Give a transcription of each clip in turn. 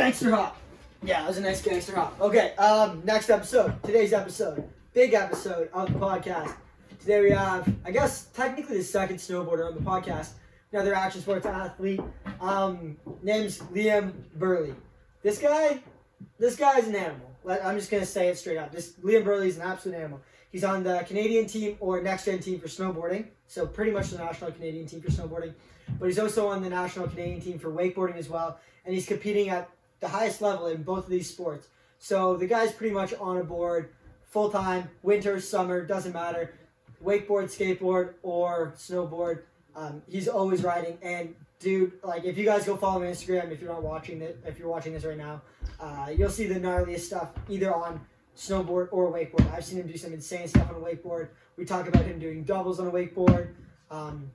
Gangster hop. Yeah, that was a nice gangster hop. Okay, um, next episode. Today's episode. Big episode of the podcast. Today we have, I guess, technically the second snowboarder on the podcast. Another action sports athlete. Um, name's Liam Brearley. This guy, this guy's an animal. I'm just gonna say it straight up. This Liam Brearley is an absolute animal. He's on the Canadian team or next gen team for snowboarding, so pretty much the national Canadian team for snowboarding. But he's also on the national Canadian team for wakeboarding as well, and he's competing at the highest level in both of these sports. So the guy's pretty much on a board full time, winter, summer, doesn't matter. Wakeboard, skateboard, or snowboard. Um, he's always riding. And dude, like if you guys go follow me on Instagram, if you're not watching it, if you're watching this right now, uh, you'll see the gnarliest stuff either on snowboard or wakeboard. I've seen him do some insane stuff on a wakeboard. We talk about him doing doubles on a wakeboard. Um,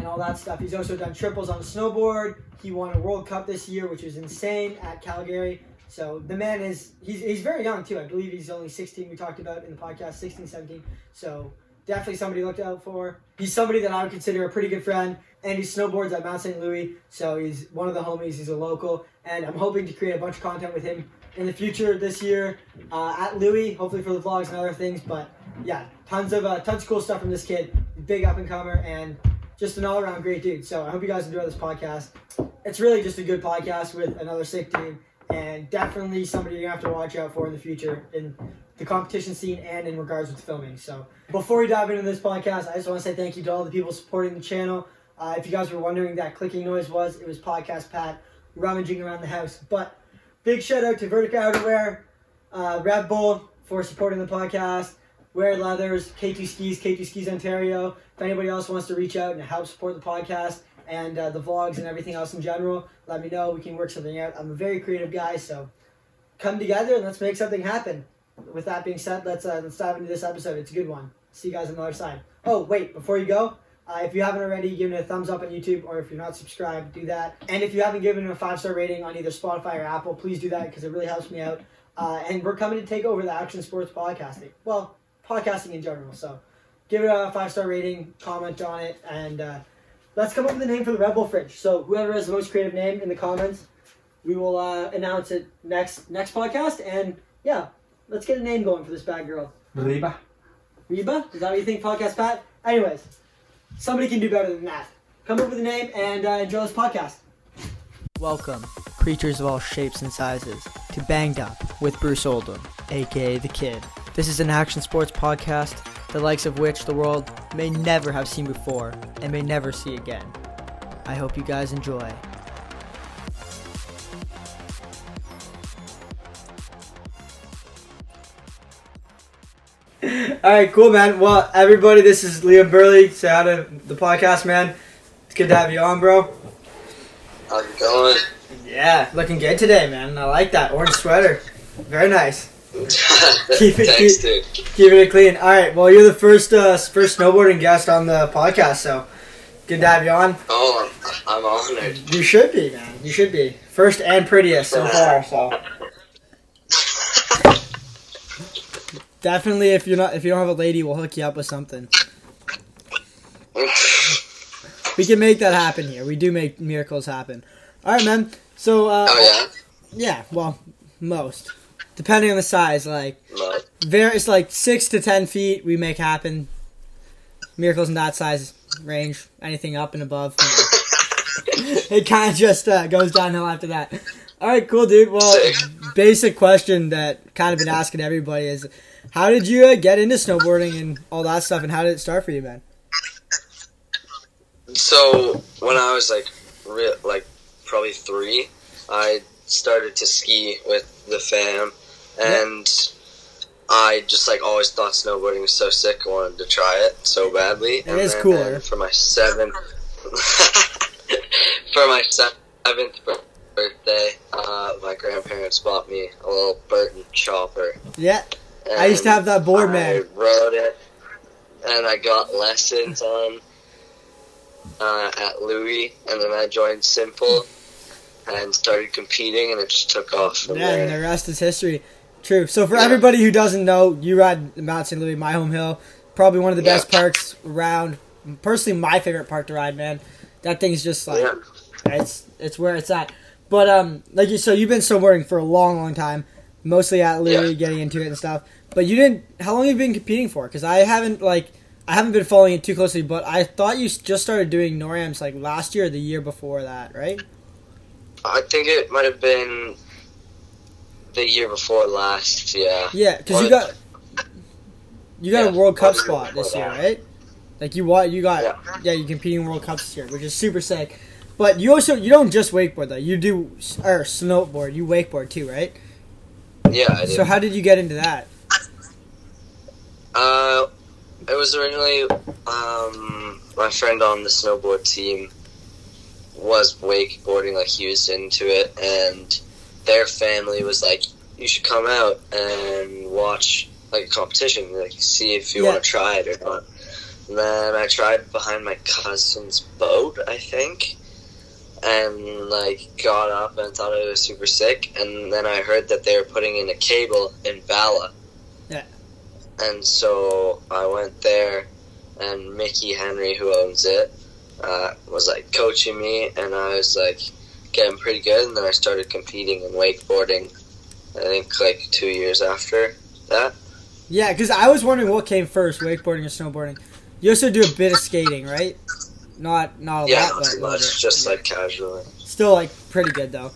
and all that stuff. He's also done triples on a snowboard. He won a World Cup this year, which was insane at Calgary. So the man is he's, he's very young too. I believe he's only 16. We talked about in the podcast 16, 17. So definitely somebody to look out for. He's somebody that I would consider a pretty good friend. And he snowboards at Mount St. Louis, so he's one of the homies. He's a local, and I'm hoping to create a bunch of content with him in the future this year uh, at Louis. Hopefully for the vlogs and other things. But yeah, tons of uh, tons of cool stuff from this kid. Big up and comer, and just an all around great dude. So I hope you guys enjoy this podcast. It's really just a good podcast with another sick team, and definitely somebody gonna have to watch out for in the future in the competition scene and in regards with filming. So before we dive into this podcast, I just want to say thank you to all the people supporting the channel. Uh, if you guys were wondering that clicking noise was, it was podcast Pat rummaging around the house. But big shout out to Vertica Outerwear, uh, Red Bull for supporting the podcast. Wear Leathers, K2 Skis, K2 Skis Ontario. If anybody else wants to reach out and help support the podcast and uh, the vlogs and everything else in general, let me know. We can work something out. I'm a very creative guy, so come together and let's make something happen. With that being said, let's uh, let's dive into this episode. It's a good one. See you guys on the other side. Oh wait, before you go, uh, if you haven't already, give it a thumbs up on YouTube, or if you're not subscribed, do that. And if you haven't given a five star rating on either Spotify or Apple, please do that because it really helps me out. Uh, and we're coming to take over the action sports podcasting. Well, podcasting in general. So give it a five star rating, comment on it, and uh, let's come up with a name for the Rebel Fridge. So whoever has the most creative name in the comments, we will uh, announce it next next podcast. And yeah, let's get a name going for this bad girl. Reba. Reba? Is that what you think, podcast Pat? Anyways, somebody can do better than that. Come up with a name and uh, enjoy this podcast. Welcome, creatures of all shapes and sizes, to Banged Up with Bruce Oldham, aka The Kid. This is an action sports podcast, the likes of which the world may never have seen before and may never see again. I hope you guys enjoy. All right, cool, man. Well, everybody, this is Liam Brearley. Say hi to the podcast, man. It's good to have you on, bro. How's it going? Yeah, looking good today, man. I like that orange sweater. Very nice. Keep it- Thanks, keep- dude. Keeping it clean. All right. Well, you're the first uh, first snowboarding guest on the podcast, so good to have you on. Oh, I'm, I'm honored. You should be, man. You should be first and prettiest so far. So definitely, if you're not if you don't have a lady, we'll hook you up with something. We can make that happen here. We do make miracles happen. All right, man. So uh, oh yeah, well, most depending on the size, like. No. There, it's like six to ten feet. We make happen. Miracles in that size range, anything up and above. it kind of just uh, goes downhill after that. All right, cool, dude. Well, basic question that kind of been asking everybody is, how did you uh, get into snowboarding and all that stuff, and how did it start for you, man? So when I was like, re- like probably three, I started to ski with the fam, and I just like always thought snowboarding was so sick. I wanted to try it so badly. It is cooler. For my seventh, for my seventh birthday, uh, my grandparents bought me a little Burton chopper. Yeah, I used to have that board, I man. rode it, and I got lessons on uh, at Louis, and then I joined Simple and started competing, and it just took off from Yeah, and the rest is history. True. So for Yeah. everybody who doesn't know, you ride Mount St. Louis, my home hill. Probably one of the Yeah. best parks around. Personally, my favorite park to ride, man. That thing's just like Yeah, it's it's where it's at. But um, like you, so you've been snowboarding for a long, long time, mostly at Louis, getting into it and stuff. But you didn't. How long have you been competing for? Because I haven't like I haven't been following it too closely. But I thought you just started doing NORAMs like last year or the year before that, right? I think it might have been the year before last. Yeah. Yeah, because you got you got a World Cup spot this year, that. right? Like you what you got? Yeah. Yeah, you competing in World Cups this year, which is super sick. But you also you don't just wakeboard though. You do or snowboard. You wakeboard too, right? Yeah. So how did you get into that? Uh, it was originally um, my friend on the snowboard team was wakeboarding, like he was into it, and their family was like, "You should come out and watch like a competition, like see if you Yeah. want to try it or not." And then I tried behind my cousin's boat, I think, and like got up and thought it was super sick. And then I heard that they were putting in a cable in Bala. Yeah. And so I went there, and Mickey Henry, who owns it, uh, was like coaching me, and I was like getting pretty good. And then I started competing in wakeboarding. I think like two years after that. Yeah, because I was wondering what came first, wakeboarding or snowboarding. You also do a bit of skating, right? Not not a yeah, lot, not but much, just Yeah. like casually. still like pretty good though.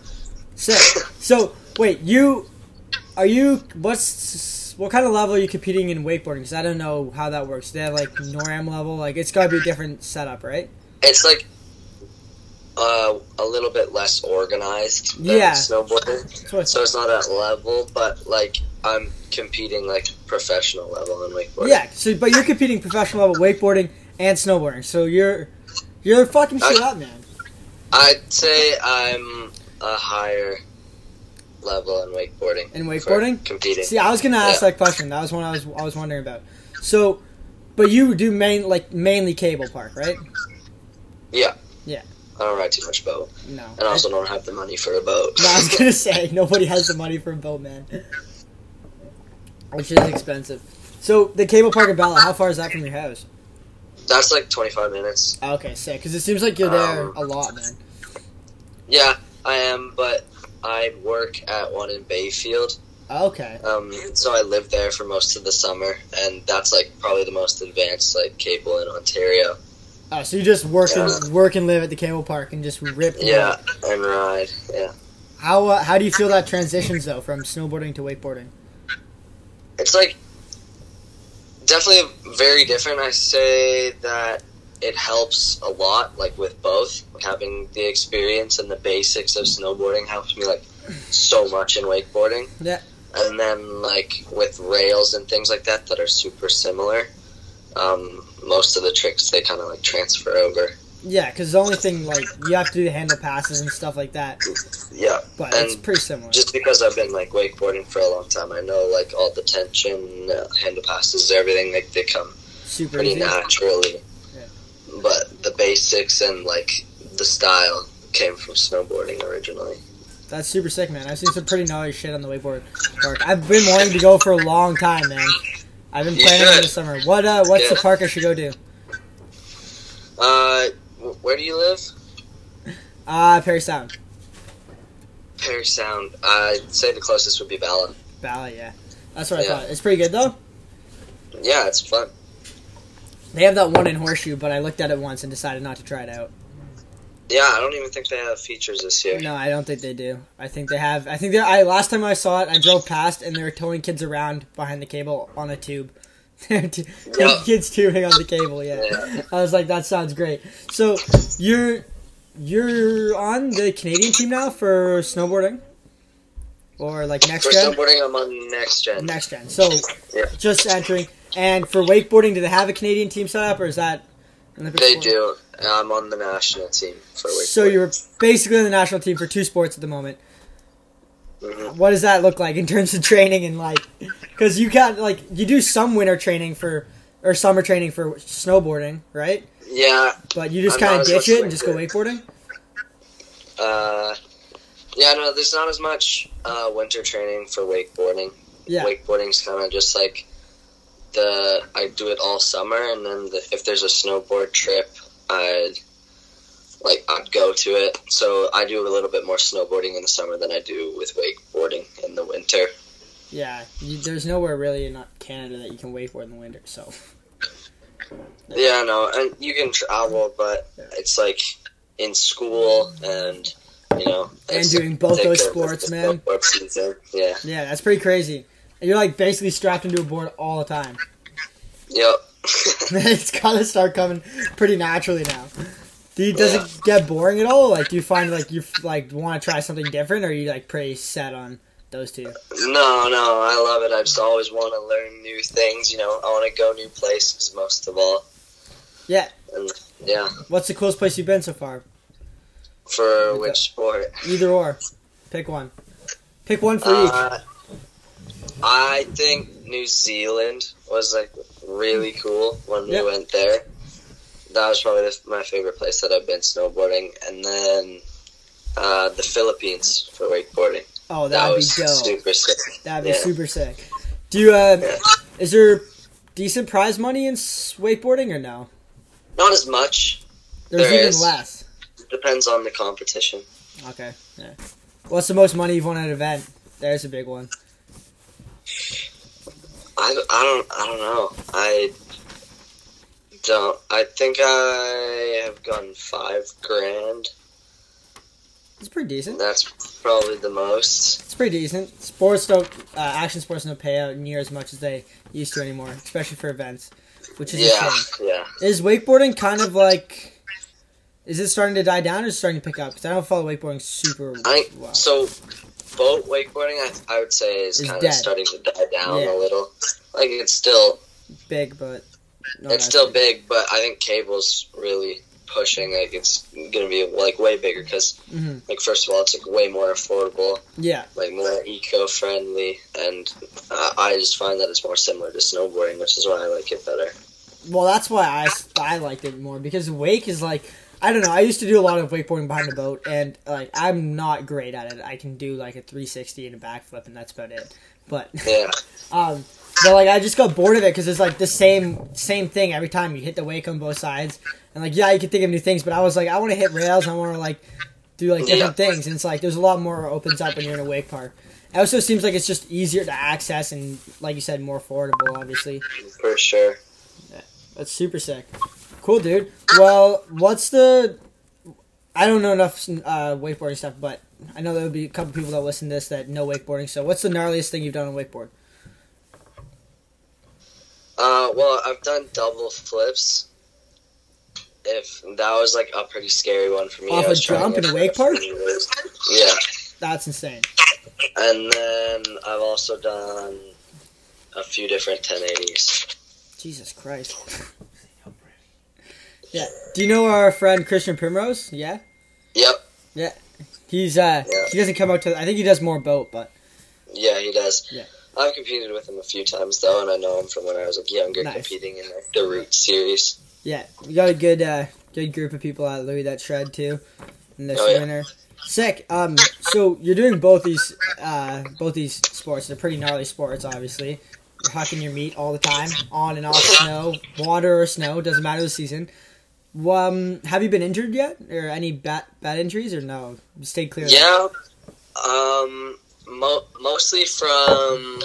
Sick. So wait, you are you what's what kind of level are you competing in wakeboarding? Because I don't know how that works. They have like NORAM level, like it's got to be a different setup, right? It's like uh, a little bit less organized than Yeah. snowboarding. That's what I So it's not that level, but like I'm competing like professional level in wakeboarding. Yeah, so but you're competing professional level wakeboarding and snowboarding, so you're you're fucking shit up, man. I'd say I'm a higher level in wakeboarding. In wakeboarding? competing. See, I was gonna ask Yeah. that question. That was one I was I was wondering about. So, but you do main like mainly cable park, right? Yeah. Yeah. I don't ride too much boat, No. and I also don't have the money for a boat. No, I was gonna say nobody has the money for a boat, man. Which is expensive. So the cable park in Bala, how far is that from your house? That's like 25 minutes. Okay, sick. Because it seems like you're there Um, a lot, man. Yeah, I am, but I work at one in Bayfield. Okay. Um, so I lived there for most of the summer, and that's like probably the most advanced like cable in Ontario. Oh, so you just work and work and live at the cable park and just rip. Yeah, roll. and ride. Yeah, How uh, how do you feel that transitions though from snowboarding to wakeboarding? it's like definitely very different. I say that it helps a lot, like with both having the experience and the basics of snowboarding helps me like so much in wakeboarding. Yeah. and then like with rails and things like that that are super similar. Um, most of the tricks they kind of like transfer over. Yeah, because the only thing like you have to do the handle passes and stuff like that, Yeah, but And it's pretty similar. just because I've been like wakeboarding for a long time, I know like all the tension, uh, handle passes, everything like they come Super pretty easy. naturally. Yeah. But the basics and like the style came from snowboarding originally. That's super sick, man. I've seen some pretty gnarly shit on the wakeboard park. I've been wanting to go for a long time, man. I've been planning on the summer. What uh, what's the park I should go to? Uh, where do you live? Uh, Parry Sound, Parry Sound. I'd say the closest would be Bala. Valley. Yeah, that's what I thought. It's pretty good though. Yeah, it's fun. They have that one in Horseshoe, but I looked at it once and decided not to try it out. Yeah, I don't even think they have features this year. No, I don't think they do. I think they have. I think they. I last time I saw it, I drove past and they were towing kids around behind the cable on a tube. T- Yeah. kids tubing on the cable. Yeah. Yeah. I was like, that sounds great. So you're you're on the Canadian team now for snowboarding, or like next For gen. snowboarding, I'm on next gen. Next gen. So Yeah. just entering. And for wakeboarding, do they have a Canadian team set up, or is that? Olympic They sport? do. I'm on the national team for wakeboarding. So you're basically on the national team for two sports at the moment. Mhm. What does that look like in terms of training and like? Because you got like you do some winter training for or summer training for snowboarding, right? Yeah. But you just kind of ditch it and just go wakeboarding. Uh, yeah. No, there's not as much uh, winter training for wakeboarding. Yeah. Wakeboarding's kind of just like the I do it all summer, and then the, if there's a snowboard trip, I like I'd go to it. So I do a little bit more snowboarding in the summer than I do with wakeboarding in the winter. Yeah, you, there's nowhere really in Canada that you can wakeboard in the winter. So Yeah, no, and you can travel, but it's like in school and you know and doing both those sports, man. Yeah. Yeah, that's pretty crazy. And you're like basically strapped into a board all the time. Yep. it's gotta start coming pretty naturally now. Do you, does it get boring at all? Like, do you find like you like want to try something different, or are you like pretty set on those two? no, no, I love it. I just always want to learn new things. You know, I want to go new places most of all. Yeah. And yeah, What's the coolest place you've been so far? for which sport? Either or, pick one. Pick one for each. Uh, I think New Zealand was like really cool when Yep. we went there. That was probably the, my favorite place that I've been snowboarding, and then uh, the Philippines for wakeboarding. Oh, That that'd be dope. super sick. That'd be yeah. super sick. Do you? Uh, Yeah. is there decent prize money in wakeboarding or no? Not as much. There's There even is. less. Depends on the competition. Okay. Yeah. What's the most money you've won at an event? There's a big one. I, I don't I don't know. I don't. I think I have gotten five grand. It's pretty decent. That's probably the most. It's pretty decent. Sports don't, uh, action sports don't pay out near as much as they used to anymore, especially for events, which is a Yeah, shame. yeah. Is wakeboarding kind of like? Is it starting to die down or is it starting to pick up? Because I don't follow wakeboarding super I well. so boat wakeboarding. I, I would say is Is kind dead. of starting to die down Yeah. a little. Like it's still Big, but not it's still big. big, but I think cable's really pushing. Like it's gonna be like way bigger because Mhm. like first of all, it's like way more affordable, Yeah, like more eco friendly, and uh, I just find that it's more similar to snowboarding, which is why I like it better. well, that's why I, I liked it more because wake is like I don't know. I used to do a lot of wakeboarding behind the boat, and like I'm not great at it. I can do like a 360 and a backflip, and that's about it. But Yeah, Um, but like I just got bored of it because it's like the same same thing every time you hit the wake on both sides, and like yeah, you can think of new things, but I was like I want to hit rails, I want to like do like different things, and it's like there's a lot more opens up when you're in a wake park. It also seems like it's just easier to access and like you said, more affordable. Obviously, for sure. that's super sick. Cool, dude. Well, what's the? I don't know enough uh, wakeboarding stuff, but I know there will be a couple people that listen to this that know wakeboarding. So, what's the gnarliest thing you've done on wakeboard? Uh, well, I've done double flips. If that was like a pretty scary one for me. Off I a jump in a wake park? Yeah, That's insane. and then I've also done a few different 1080s. Jesus Christ. yeah. Do you know our friend Christian Primrose? Yeah. Yep. Yeah. He's uh Yeah. he doesn't come out to I think he does more boat, but Yeah, he does. Yeah. I've competed with him a few times though, and I know him from when I was like younger, Nice. competing in like, the Root series. yeah, we got a good uh good group of people at Louis that shred too in this Oh, yeah. winter. Sick. Um so you're doing both these uh both these sports. They're pretty gnarly sports obviously. You're hucking your meat all the time, on and off snow, water or snow, doesn't matter the season. Um, have you been injured yet, or any bad bad injuries, or no? Stay clear. Yeah, um, mo- mostly from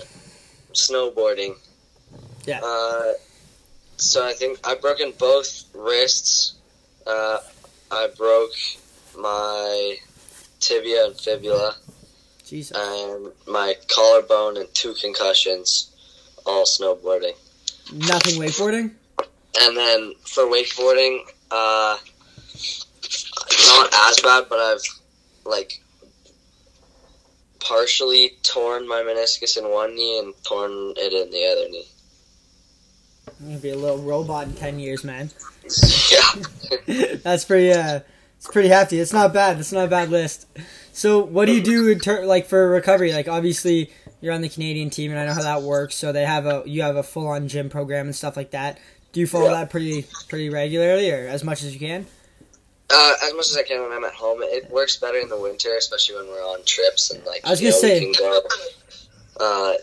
snowboarding. Yeah. Uh, so I think I've broken both wrists. Uh, I broke my tibia and fibula, Jesus. and my collarbone and two concussions, all snowboarding. Nothing wakeboarding. And then for wakeboarding, uh, not as bad, but I've like partially torn my meniscus in one knee and torn it in the other knee. I'm gonna be a little robot in ten years, man. Yeah. That's pretty. Uh, it's pretty hefty. It's not bad. It's not a bad list. So, what do you do in ter- like for recovery? Like, obviously, you're on the Canadian team, and I know how that works. So they have a you have a full on gym program and stuff like that. Do you follow Yeah. that pretty pretty regularly, or as much as you can? Uh, as much as I can when I'm at home. It works better in the winter, especially when we're on trips and like. I was gonna know, say- we can go, uh,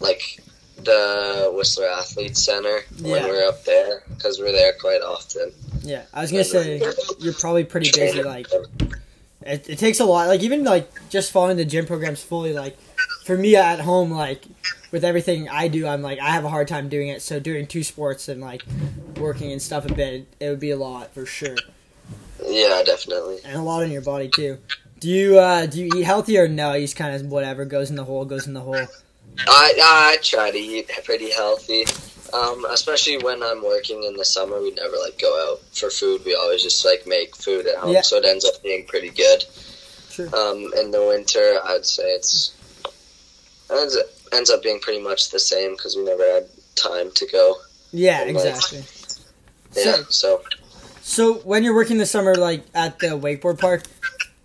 like the Whistler Athletes Center when Yeah. we're up there because we're there quite often. Yeah, I was gonna say you're probably pretty busy. Like, it, it takes a lot. Like even like just following the gym programs fully. Like for me at home, like with everything I do, I'm like I have a hard time doing it. So doing two sports and like working and stuff a bit, it would be a lot for sure, Yeah, definitely. and a lot on your body too. Do you uh do you eat healthy or no? You just kind of whatever goes in the hole goes in the hole. I I try to eat pretty healthy, um, especially when I'm working in the summer. We never like go out for food. We always just like make food at home, Yeah. so it ends up being pretty good. Sure. Um, in the winter, I'd say it's ends ends up being pretty much the same because we never had time to go. Yeah, like, exactly. Yeah, So, so so when you're working this summer, like at the wakeboard park,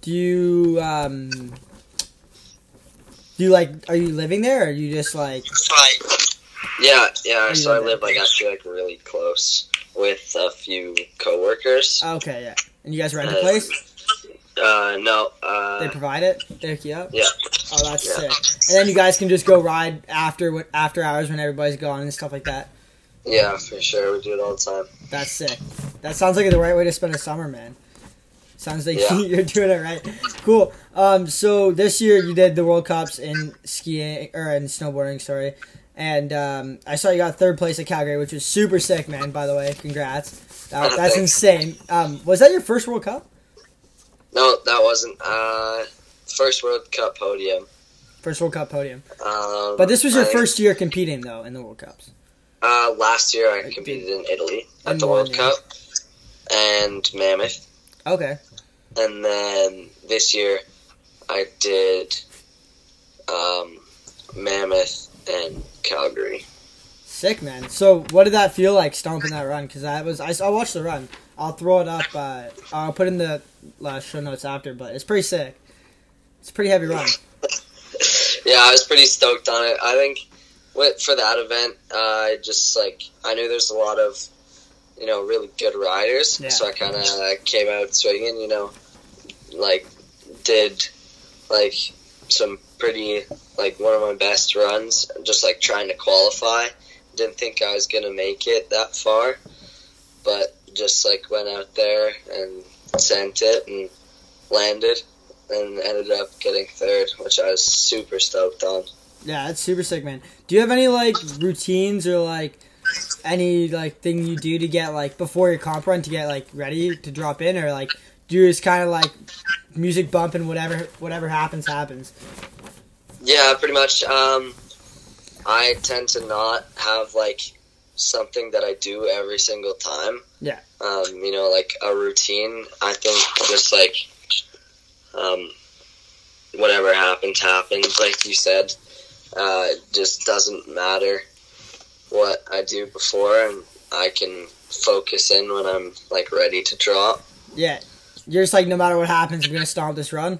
do you um do you like are you living there or are you just like yeah, yeah. So I live like actually like really close with a few coworkers. okay yeah and you guys rent a Uh, place Uh, no, Uh, they provide it they hook you up yeah. oh that's Yeah. sick and then you guys can just go ride after what after hours when everybody's gone and stuff like that Yeah, for sure. We do it all the time. that's sick that sounds like the right way to spend a summer man sounds like Yeah. you're doing it right cool um so this year you did the world cups in skiing or in snowboarding sorry and um, I saw you got third place at Calgary, which was super sick, man. By the way, congrats. That, that's Thanks. insane. Um, was that your first World Cup? No, that wasn't. Uh, first World Cup podium. First World Cup podium. Um, But this was your I first year competing, though, in the World Cups. Uh, last year I competed in Italy at the World Cup and Mammoth, Okay. and then this year I did um, Mammoth and Calgary. Sick, man. So, what did that feel like stomping that run? Because I was, I, I watched the run. I'll throw it up. Uh, I'll put in the uh, show notes after, but it's pretty sick. It's a pretty heavy run. yeah, I was pretty stoked on it. I think for that event, uh, I just like I knew there's a lot of you know really good riders, Yeah. so I kind of uh, came out swinging. You know, like did like some pretty like one of my best runs, just like trying to qualify. Didn't think I was gonna make it that far, but just like went out there and sent it and landed and ended up getting third, which I was super stoked on. Yeah, that's super sick, man. Do you have any like routines or like any like thing you do to get like before your comp run to get like ready to drop in, or like do you just kind of like music bumping whatever whatever happens happens? Yeah, pretty much. Um, I tend to not have like something that I do every single time. Yeah. Um, you know, like a routine. I think just like um, whatever happens, happens. Like you said, uh, it just doesn't matter what I do before, and I can focus in when I'm like ready to drop. Yeah, you're just like no matter what happens, I'm gonna stomp this run.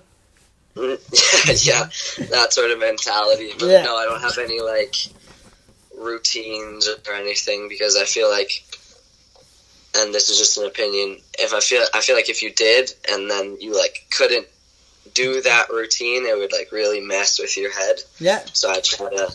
yeah, that sort of mentality. But Yeah. no, I don't have any like routines or anything because I feel like, and this is just an opinion. If I feel, I feel like if you did and then you like couldn't do that routine, it would like really mess with your head. Yeah, So I try to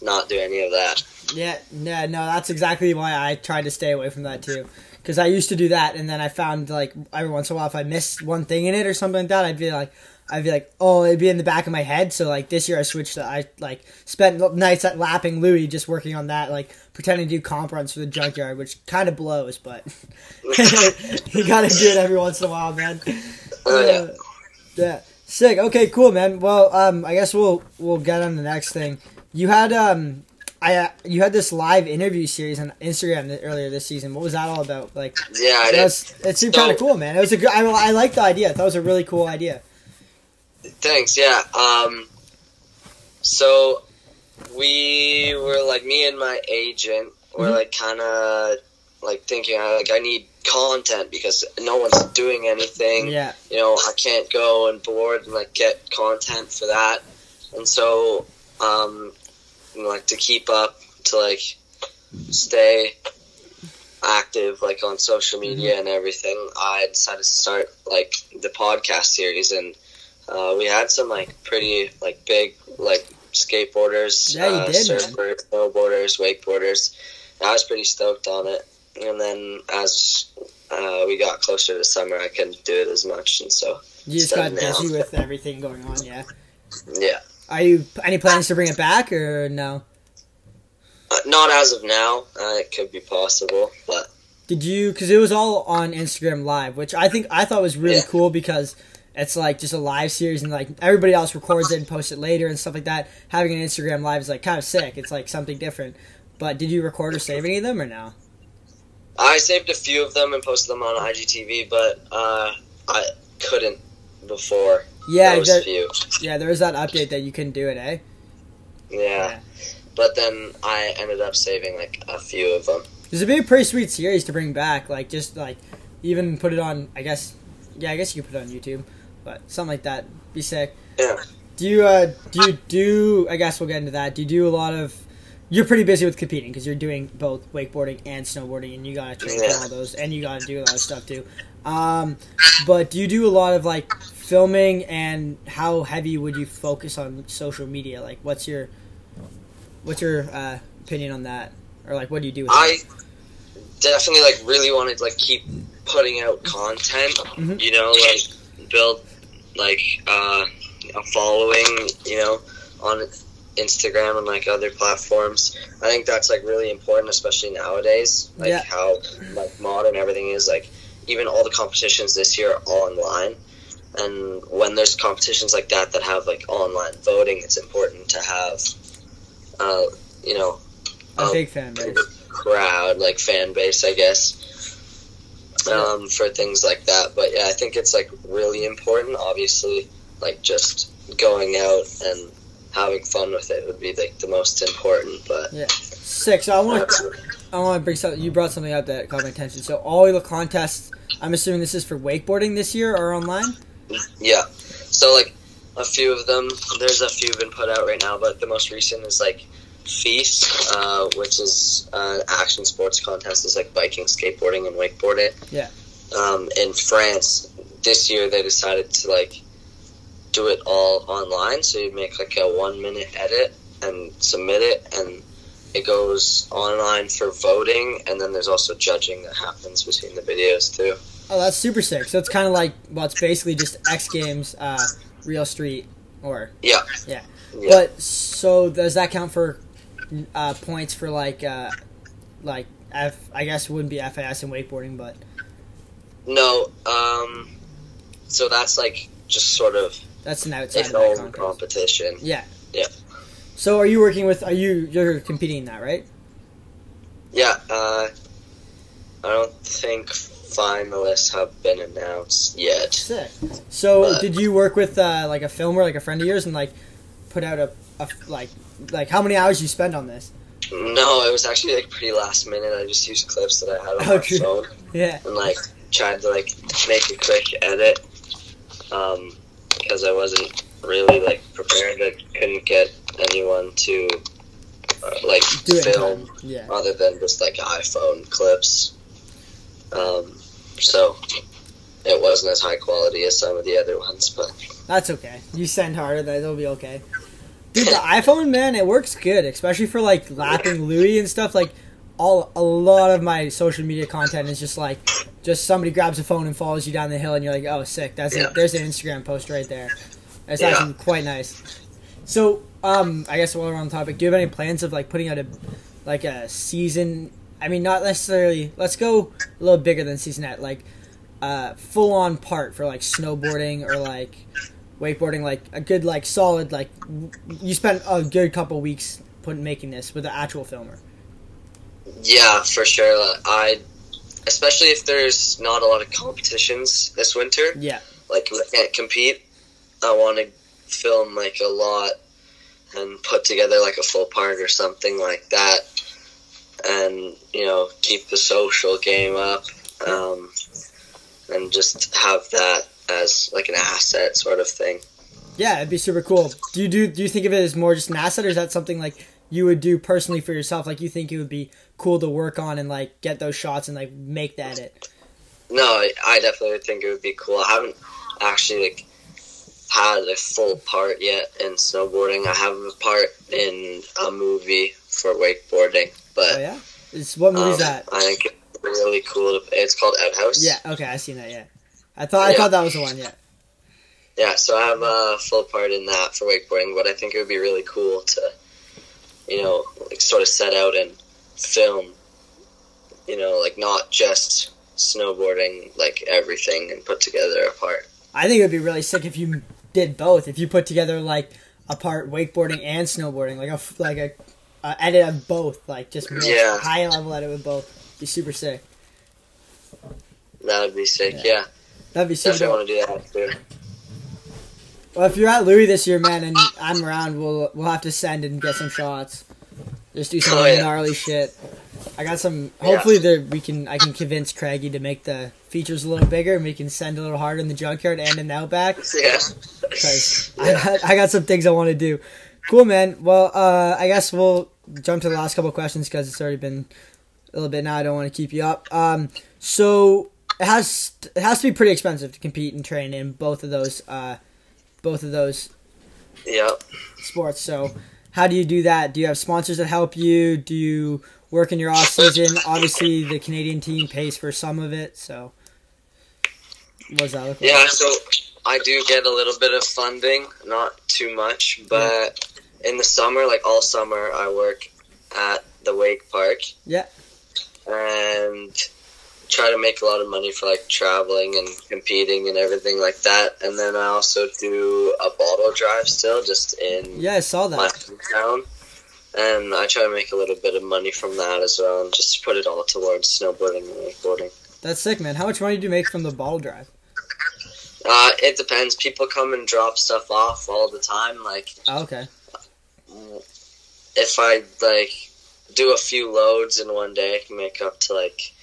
not do any of that. yeah, yeah. No, that's exactly why I tried to stay away from that too. Because I used to do that, and then I found like every once in a while, if I missed one thing in it or something like that, I'd be like, I'd be like, oh, it'd be in the back of my head. So like this year, I switched. To, I like spent nights at lapping Louis, just working on that, like pretending to do comp runs for the junkyard, which kind of blows, but you gotta do it every once in a while, man. Oh, yeah. Uh, yeah. Sick. Okay, cool, man. Well, um, I guess we'll we'll get on the next thing. You had um, I uh, you had this live interview series on Instagram th- earlier this season. What was that all about? Like, Yeah, it was, it seemed kind of cool, man. It was a good. I, I liked the idea. That was a really cool idea. Thanks. Yeah. Um. So we were like me and my agent were Mhm. like kind of like thinking I like I need content because no one's doing anything. Yeah. You know, I can't go and board and like get content for that, and so um, you know, like to keep up to like stay active like on social media and everything i decided to start like the podcast series and uh, we had some like pretty like big like skateboarders, Yeah, you uh, did, man. surfers, snowboarders, wakeboarders. I was pretty stoked on it. And then as uh, we got closer to summer, I couldn't do it as much, and so You just got busy with everything going on. Yeah. yeah. Are you any plans to bring it back or no? Uh, not as of now. Uh, it could be possible, but Did you? Because it was all on Instagram Live, which I think I thought was really Yeah. cool because it's like just a live series and like everybody else records it and posts it later and stuff like that. Having an Instagram Live is like kind of sick. It's like something different. But did you record or save any of them or no? I saved a few of them and posted them on IGTV, but uh, I couldn't before Yeah, those there, few. yeah. There was that update that you couldn't do it, eh? Yeah. But then I ended up saving like a few of them. This would be a pretty sweet series to bring back. Like just like even put it on. I guess. Yeah, I guess you could put it on YouTube, but something like that be sick. Yeah. Do you uh do you do? I guess we'll get into that. Do you do a lot of? You're pretty busy with competing because you're doing both wakeboarding and snowboarding, and you gotta train Yeah. all those, and you gotta do a lot of stuff too. Um, but do you do a lot of like filming, and how heavy would you focus on social media? Like, what's your what's your uh, opinion on that, or like what do you do with I definitely like really wanted to like keep putting out content. Mhm. You know, like build like uh, a following. You know, on Instagram and like other platforms. I think that's like really important, especially nowadays. Like Yeah. how like modern everything is. Like even all the competitions this year are online. And when there's competitions like that that have like online voting, it's important to have, uh, you know, a um, big fan base? crowd, like fan base, I guess, um, for things like that. But yeah, I think it's like really important. Obviously, like just going out and having fun with it would be like the most important. But Sick. So I want that's- I want to bring something. You brought something up that caught my attention. So all the contests. I'm assuming this is for wakeboarding this year are online. yeah. So like a few of them, there's a few been put out right now, but the most recent is like FISE, uh, which is an action sports contest. Is like biking, skateboarding, and wakeboarding. Yeah. Um, in France this year, they decided to like do it all online. So you make like a one minute edit and submit it, and it goes online for voting. And then there's also judging that happens between the videos too. Oh, that's super sick. So it's kind of like well, it's basically just X Games, uh, Real Street, or Yeah. Yeah. Yeah. But so does that count for uh, points for like uh, like F? I guess it wouldn't be FIS in wakeboarding, but No. Um. So that's like just sort of that's an outside its own competition. Yeah. Yeah. So are you working with? Are you you're competing in that right? Yeah. Uh. I don't think finalists have been announced yet. Sick. So But- did you work with uh, like a filmer, like a friend of yours, and like put out a, a like like how many hours you spend on this? No, it was actually like pretty last minute. I just used clips that I had on Oh, my true. phone Yeah. and like tried to like make a quick edit. Um, because I wasn't really like prepared. I couldn't get anyone to uh, like Do film. Yeah. other than just like iPhone clips. Um, so it wasn't as high quality as some of the other ones, but That's okay. You send harder, that'll be okay. Dude, the iPhone, man, it works good, especially for like lapping Louis and stuff. Like, all a lot of my social media content is just like, just somebody grabs a phone and follows you down the hill, and you're like, oh, sick. That's Yeah. it. There's an Instagram post right there. That's Yeah. actually quite nice. So, um, I guess while we're on the topic, do you have any plans of like putting out a like a season? I mean, not necessarily. Let's go a little bigger than season seasonette, like uh, full on part for like snowboarding or like wakeboarding, like a good like solid like w- you spent a good couple weeks putting making this with an actual filmer. yeah, for sure. I, especially if there's not a lot of competitions this winter, Yeah, like we can't compete. I want to film like a lot and put together like a full part or something like that, and you know keep the social game up, um, and just have that as like an asset sort of thing. yeah, it'd be super cool. Do you do do you think of it as more just an asset, or is that something like you would do personally for yourself? Like you think it would be cool to work on and like get those shots and like make that it. No, I- definitely think it would be cool. I haven't actually like had a full part yet in snowboarding. I have a part in a movie for wakeboarding, but Oh yeah. It's what movie is um, that? I think it's really cool. To, it's called Outhouse. Yeah. Okay, I seen that. Yeah. I thought I thought that was the one. Yeah. Yeah, so I have a full part in that for wakeboarding, but I think it would be really cool to, you know, like sort of set out and film, you know, like not just snowboarding, like everything and put together a part. I think it would be really sick if you did both. If you put together like a part wakeboarding and snowboarding, like a like a, a edit of both, like just Yeah. high level edit with both. Be super sick. That would be sick. Yeah. Yeah, That'd be super. definitely want to do that too. Well, if you're at Louis this year, man, and I'm around, we'll we'll have to send and get some shots. Just do some Oh, yeah. gnarly shit. I got some. Yeah. Hopefully, there we can. I can convince Craigie to make the features a little bigger, and we can send a little harder in the junkyard and in the outback. Yeah. Because I got, I got some things I want to do. Cool, man. Well, uh, I guess we'll jump to the last couple questions because it's already been a little bit now. I don't want to keep you up. Um, so it has it has to be pretty expensive to compete and train in both of those uh, both of those Yeah. sports. So how do you do that? Do you have sponsors that help you? Do you work in your off season? Obviously, the Canadian team pays for some of it. So what does that look like? Yeah, so I do get a little bit of funding, not too much, but in the summer, like all summer, I work at the wake park. Yeah. And try to make a lot of money for like traveling and competing and everything like that. And then I also do a bottle drive still, just in Yeah, I saw my that. hometown. And I try to make a little bit of money from that as well, and just put it all towards snowboarding and wakeboarding. That's sick, man. How much money do you make from the bottle drive? Uh, it depends. People come and drop stuff off all the time. Like Oh, okay. if I like do a few loads in one day, I can make up to like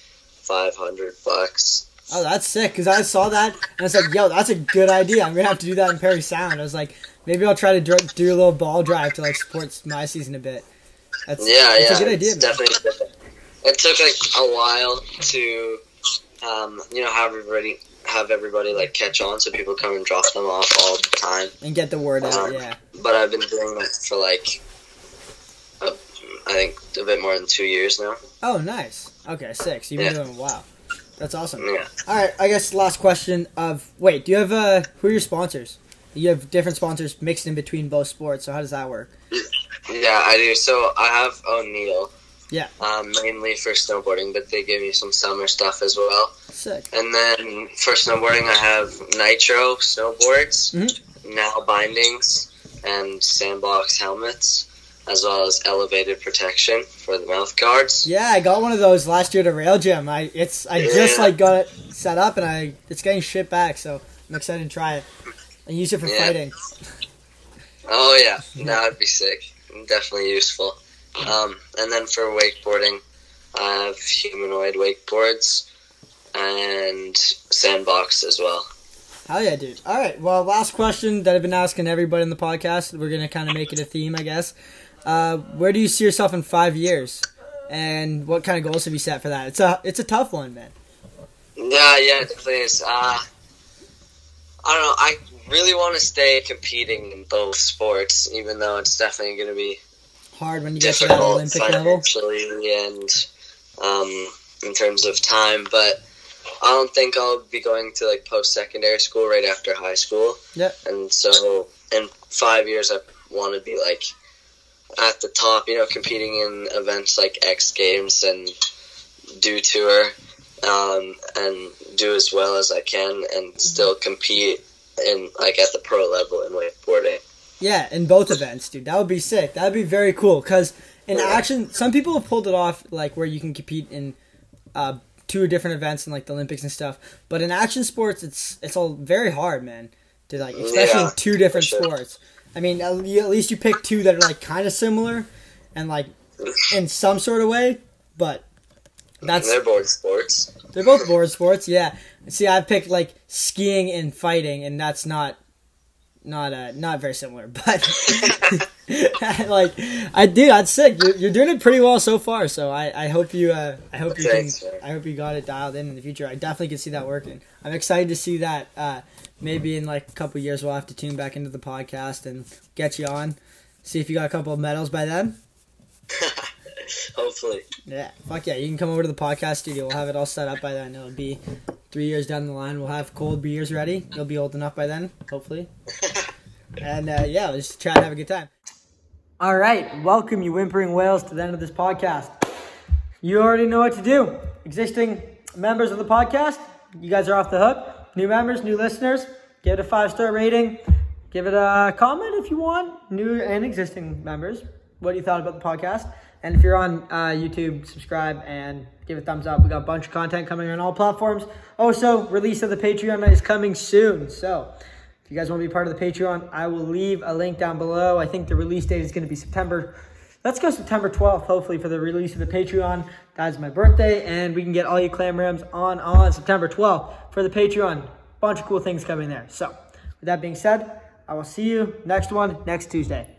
five hundred bucks. Oh, that's sick. Because I saw that and I was like, yo, that's a good idea. I'm gonna have to do that in Parry Sound. I was like, maybe I'll try to dr- do a little ball drive to like support my season a bit. That's Yeah, that's yeah, a good idea. definitely. It took like a while to, um, you know, have everybody have everybody like catch on, so people come and drop them off all the time. And get the word out. Yeah. But I've been doing it for like, I think a bit more than two years now. Oh, nice. Okay, six. You've been Yeah. doing wow. That's awesome. Yeah. All right, I guess last question of wait, do you have uh who are your sponsors? You have different sponsors mixed in between both sports. So how does that work? Yeah, I do. So I have O'Neill. Yeah. Um, mainly for snowboarding, but they give me some summer stuff as well. Sick. And then for snowboarding, I have Nitro snowboards, Mhm. now bindings, and sandbox helmets, as well as elevated protection for the mouth guards. Yeah, I got one of those last year at a rail gym. I it's I just like got it set up and I it's getting shipped back, so I'm excited to try it. And use it for Yeah. fighting. Oh yeah, that would be sick. Definitely useful. Um, and then for wakeboarding, I have humanoid wakeboards and sandbox as well. Hell yeah, dude. All right. Well, last question that I've been asking everybody in the podcast. We're gonna kind of make it a theme, I guess. Uh, where do you see yourself in five years? And what kind of goals have you set for that? It's a it's a tough one, man. Yeah, yeah, it is. Uh, I don't know. I really want to stay competing in both sports, even though it's definitely going to be Hard when you get to that Olympic level. and um, in terms of time. But I don't think I'll be going to like post secondary school right after high school. Yeah, And so in five years, I want to be like at the top. You know, competing in events like X Games and Dew Tour. Um, and do as well as I can, and still compete in like at the pro level in wakeboarding. Yeah, in both events, dude. That would be sick. That would be very cool. Cause in Yeah. action, some people have pulled it off, like where you can compete in uh, two different events in like the Olympics and stuff. But in action sports, it's it's all very hard, man. To like, especially Yeah, in two different sure. sports. I mean, at least you pick two that are like kind of similar, and like in some sort of way. But that's They're board sports. they're both board sports, yeah. See, I picked like skiing and fighting, and that's not not uh, not very similar, but like I do. That's sick. You're, you're doing it pretty well so far. So I, I hope you uh, I hope you Thanks, can man. I hope you got it dialed in in the future. I definitely can see that working. I'm excited to see that. Uh, maybe in like a couple years we'll have to tune back into the podcast and get you on. See if you got a couple of medals by then. Hopefully. Yeah, fuck yeah! You can come over to the podcast studio. We'll have it all set up by then. It'll be three years down the line. We'll have cold beers ready. You'll be old enough by then, hopefully. And uh, yeah, let's just try and have a good time. All right, welcome you whimpering whales to the end of this podcast. You already know what to do. Existing members of the podcast, you guys are off the hook. New members, new listeners, give it a five star rating. Give it a comment if you want. New and existing members, what you thought about the podcast. And if you're on uh, YouTube, subscribe and give a thumbs up. We got a bunch of content coming on all platforms. Also, release of the Patreon is coming soon. So, if you guys want to be part of the Patreon, I will leave a link down below. I think the release date is going to be September. Let's go September 12th, hopefully, for the release of the Patreon. That's my birthday, and we can get all you clam rams on on September 12th for the Patreon. Bunch of cool things coming there. So, with that being said, I will see you next one next Tuesday.